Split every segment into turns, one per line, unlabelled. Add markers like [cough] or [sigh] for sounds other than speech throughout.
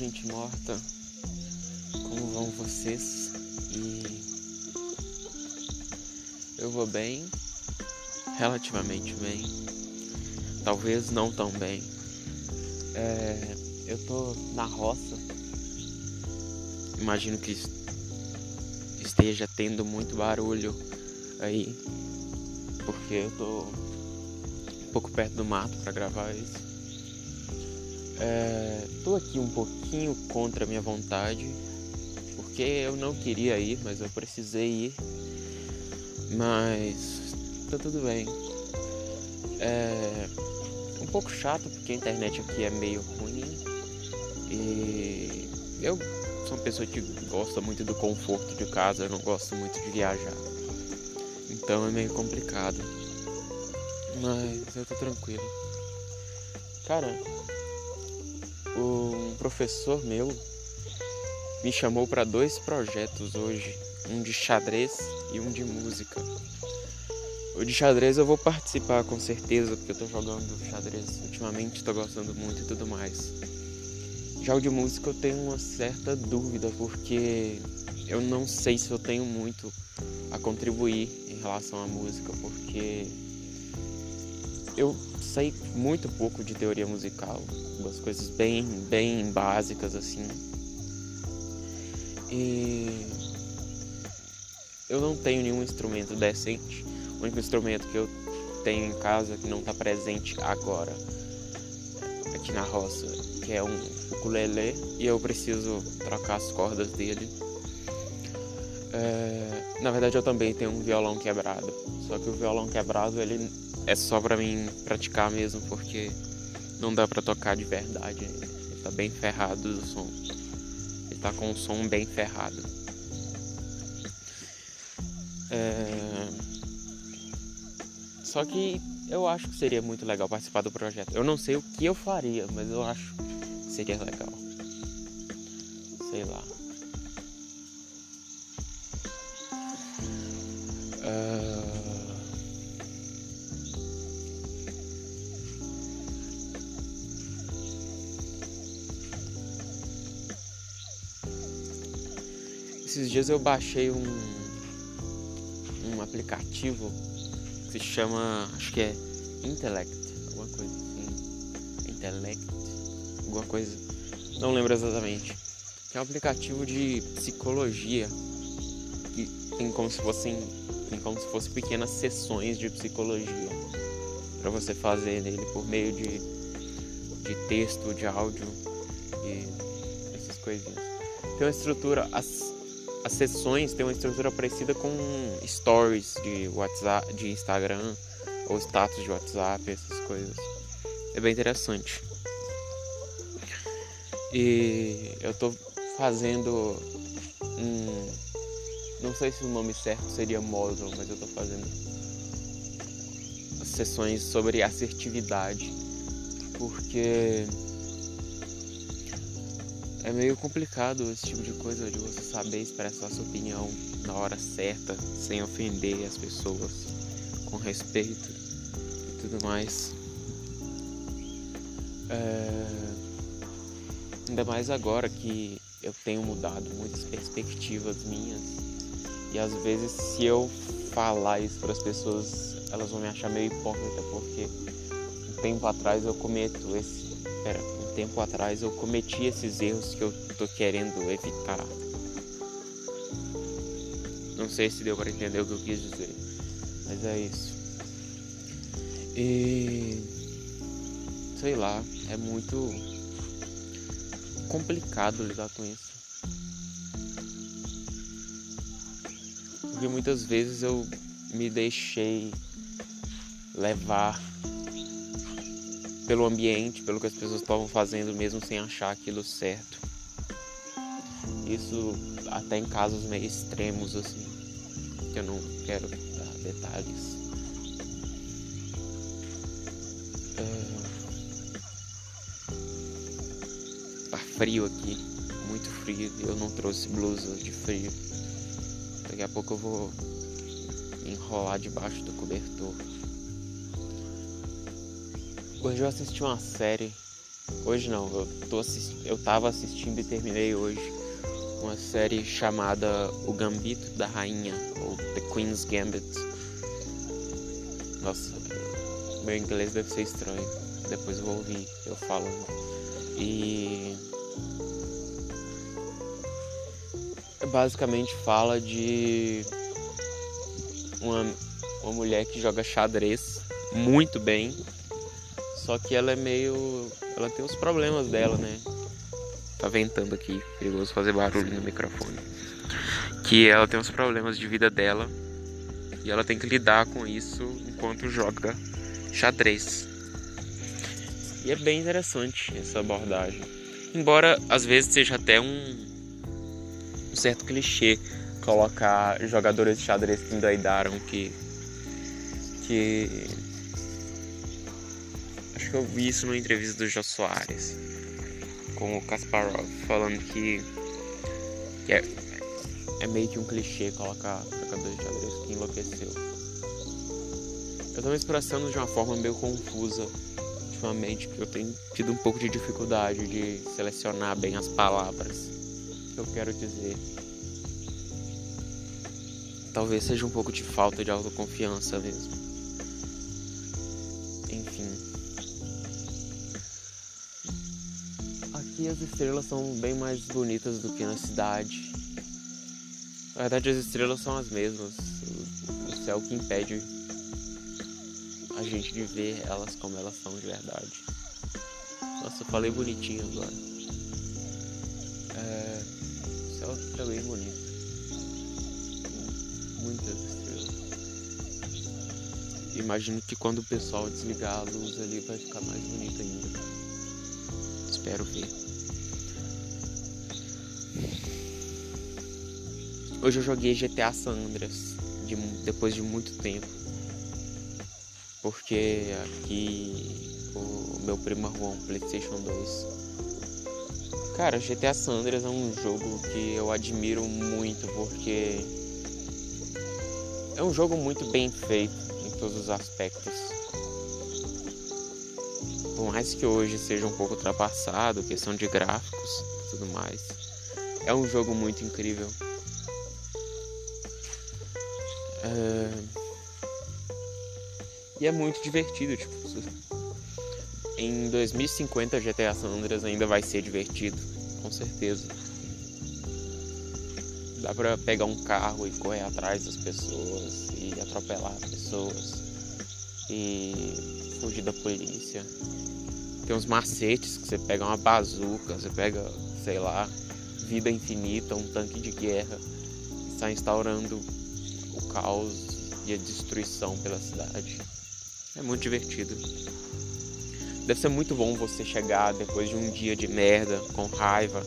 gente morta. Como vão vocês? E eu vou bem, relativamente bem. Talvez não tão bem. É, eu tô na roça. Imagino que esteja tendo muito barulho aí, porque eu tô um pouco perto do mato para gravar isso. É, tô aqui um pouquinho contra a minha vontade, porque eu não queria ir, mas eu precisei ir. Mas tá tudo bem. É um pouco chato porque a internet aqui é meio ruim e eu sou uma pessoa que gosta muito do conforto de casa, eu não gosto muito de viajar. Então é meio complicado. Mas eu tô tranquilo. Cara, um professor meu me chamou para dois projetos hoje, um de xadrez e um de música. O de xadrez eu vou participar com certeza, porque eu tô jogando xadrez ultimamente, tô gostando muito e tudo mais. Já o de música eu tenho uma certa dúvida, porque eu não sei se eu tenho muito a contribuir em relação à música, porque eu sei muito pouco de teoria musical, umas coisas bem, bem básicas assim. E eu não tenho nenhum instrumento decente. O único instrumento que eu tenho em casa que não está presente agora aqui na roça, que é um ukulele, e eu preciso trocar as cordas dele. É, na verdade eu também tenho um violão quebrado, só que o violão quebrado ele é só para mim praticar mesmo, porque não dá para tocar de verdade. Ele tá bem ferrado do som. Ele tá com o som bem ferrado. É... Só que eu acho que seria muito legal participar do projeto. Eu não sei o que eu faria, mas eu acho que seria legal. Sei lá. Esses dias eu baixei um, um aplicativo que se chama, acho que é Intellect, alguma coisa assim. Intellect, alguma coisa, não lembro exatamente. Que é um aplicativo de psicologia que tem como se fossem tem como se fossem pequenas sessões de psicologia para você fazer nele por meio de, de texto, de áudio e essas coisinhas. Tem uma estrutura, as, as sessões têm uma estrutura parecida com stories de WhatsApp, de Instagram ou status de WhatsApp, essas coisas. É bem interessante. E eu tô fazendo um. Não sei se o nome certo seria módulo, mas eu tô fazendo sessões sobre assertividade. Porque é meio complicado esse tipo de coisa de você saber expressar sua opinião na hora certa, sem ofender as pessoas, com respeito e tudo mais. É... Ainda mais agora que eu tenho mudado muitas perspectivas minhas e às vezes se eu falar isso para as pessoas, elas vão me achar meio hipócrita porque um tempo atrás eu cometo esse, pera, tempo atrás eu cometi esses erros que eu tô querendo evitar. Não sei se deu para entender o que eu quis dizer, mas é isso. E sei lá, é muito complicado lidar com isso. Porque muitas vezes eu me deixei levar pelo ambiente, pelo que as pessoas estavam fazendo, mesmo sem achar aquilo certo. Isso até em casos meio extremos, assim, que eu não quero dar detalhes. É... Tá frio aqui, muito frio, eu não trouxe blusa de frio. Daqui a pouco eu vou enrolar debaixo do cobertor. Hoje eu assisti uma série Hoje não, eu, tô assist... eu tava assistindo e terminei hoje uma série chamada O Gambito da Rainha, ou The Queen's Gambit. Nossa, meu inglês deve ser estranho. Depois eu vou ouvir eu falando. E basicamente fala de uma, uma mulher que joga xadrez muito bem, só que ela é meio. Ela tem os problemas dela, né? Tá ventando aqui, perigoso fazer barulho no microfone. Que ela tem os problemas de vida dela e ela tem que lidar com isso enquanto joga xadrez. E é bem interessante essa abordagem. Embora às vezes seja até um, um certo clichê colocar jogadores de xadrez que endoidaram que. que. Que eu vi isso numa entrevista do Jô Soares com o Kasparov, falando que. que é, é meio que um clichê colocar jogadores de xadrez que enlouqueceu. Eu tô me expressando de uma forma meio confusa ultimamente, porque eu tenho tido um pouco de dificuldade de selecionar bem as palavras que eu quero dizer. Talvez seja um pouco de falta de autoconfiança mesmo. Enfim. Aqui as estrelas são bem mais bonitas do que na cidade. Na verdade, as estrelas são as mesmas. O céu que impede a gente de ver elas como elas são de verdade. Nossa, eu falei bonitinho agora. É, o céu tá bem bonito. Muitas estrelas. Imagino que quando o pessoal desligar a luz ali vai ficar mais bonito ainda. Espero ver. Hoje eu joguei GTA San Andreas de, depois de muito tempo porque aqui o meu primo arrumou um PlayStation 2. Cara, GTA San Andreas é um jogo que eu admiro muito porque é um jogo muito bem feito em todos os aspectos. Por mais que hoje seja um pouco ultrapassado, questão de gráficos e tudo mais, é um jogo muito incrível. É e é muito divertido, tipo. Em 2050 GTA San Andreas ainda vai ser divertido, com certeza. Dá pra pegar um carro e correr atrás das pessoas e atropelar as pessoas e fugir da polícia. Tem uns macetes que você pega uma bazuca, você pega, sei lá, vida infinita, um tanque de guerra, está instaurando o caos e a destruição pela cidade. É muito divertido. Deve ser muito bom você chegar depois de um dia de merda, com raiva,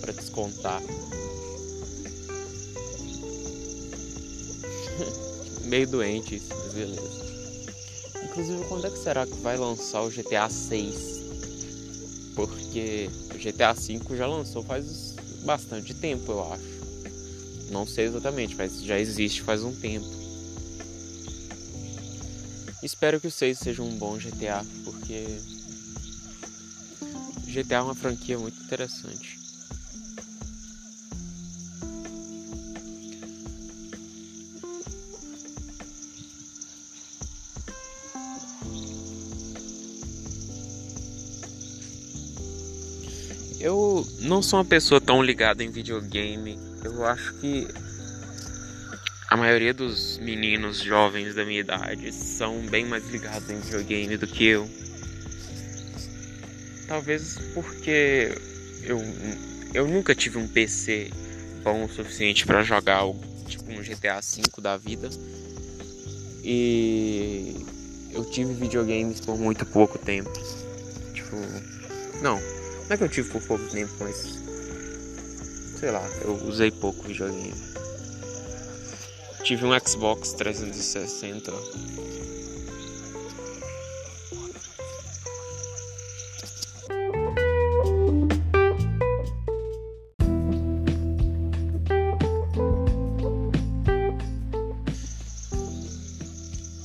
para descontar. [laughs] Meio doente isso, mas beleza. Inclusive, quando é que será que vai lançar o GTA 6? Porque o GTA 5 já lançou faz bastante tempo, eu acho. Não sei exatamente, mas já existe faz um tempo. Espero que o 6 seja um bom GTA, porque GTA é uma franquia muito interessante. Eu não sou uma pessoa tão ligada em videogame. Eu acho que a maioria dos meninos jovens da minha idade são bem mais ligados em videogame do que eu. Talvez porque eu, eu nunca tive um PC bom o suficiente para jogar tipo um GTA V da vida. E eu tive videogames por muito pouco tempo. Tipo, não, não é que eu tive por pouco tempo, mas sei lá, eu usei pouco videogame tive um Xbox 360.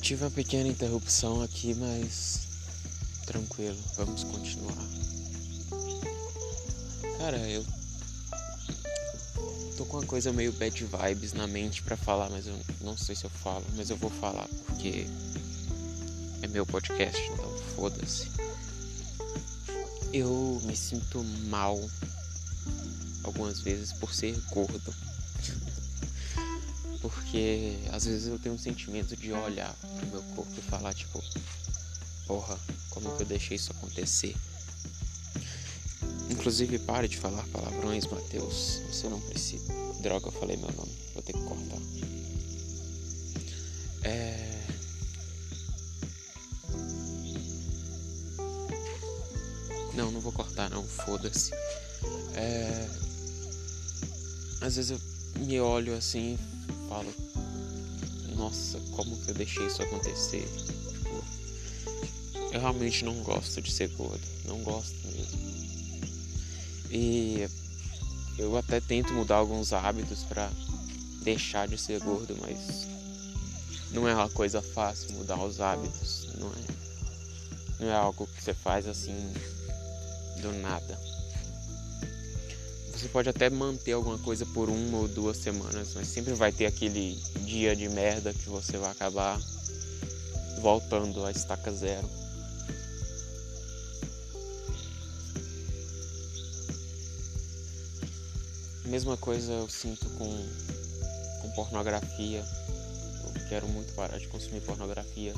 Tive uma pequena interrupção aqui, mas tranquilo, vamos continuar. Cara, eu tô com uma coisa meio bad vibes na mente para falar, mas eu não sei se eu falo, mas eu vou falar porque é meu podcast, então foda-se. Eu me sinto mal algumas vezes por ser gordo. Porque às vezes eu tenho um sentimento de olhar pro meu corpo e falar tipo, porra, como que eu deixei isso acontecer? Inclusive pare de falar palavrões, Matheus. Você não precisa. Droga, eu falei meu nome. Vou ter que cortar. É. Não, não vou cortar não, foda-se. É... Às vezes eu me olho assim e falo, nossa, como que eu deixei isso acontecer? Tipo, eu realmente não gosto de ser gordo, não gosto mesmo. E eu até tento mudar alguns hábitos para deixar de ser gordo, mas não é uma coisa fácil mudar os hábitos, não é, não é algo que você faz assim do nada. Você pode até manter alguma coisa por uma ou duas semanas, mas sempre vai ter aquele dia de merda que você vai acabar voltando à estaca zero. Mesma coisa eu sinto com, com pornografia. Eu quero muito parar de consumir pornografia.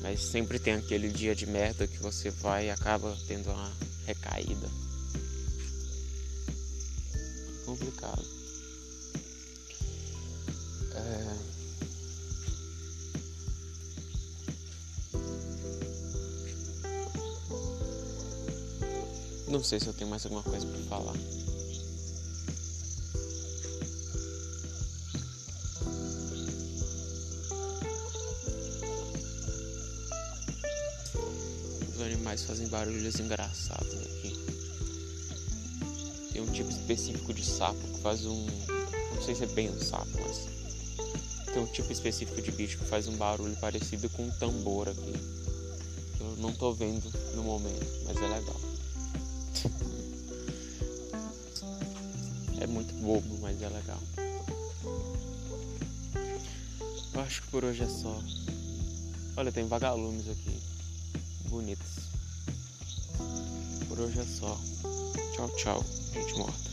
Mas sempre tem aquele dia de merda que você vai e acaba tendo uma recaída. Complicado. É... Não sei se eu tenho mais alguma coisa para falar. Animais fazem barulhos engraçados aqui. Tem um tipo específico de sapo que faz um. Não sei se é bem um sapo, mas. Tem um tipo específico de bicho que faz um barulho parecido com um tambor aqui. Eu não tô vendo no momento, mas é legal. É muito bobo, mas é legal. Eu acho que por hoje é só. Olha, tem vagalumes aqui. Bonitos. Hoje é só. Tchau, tchau. Gente morta.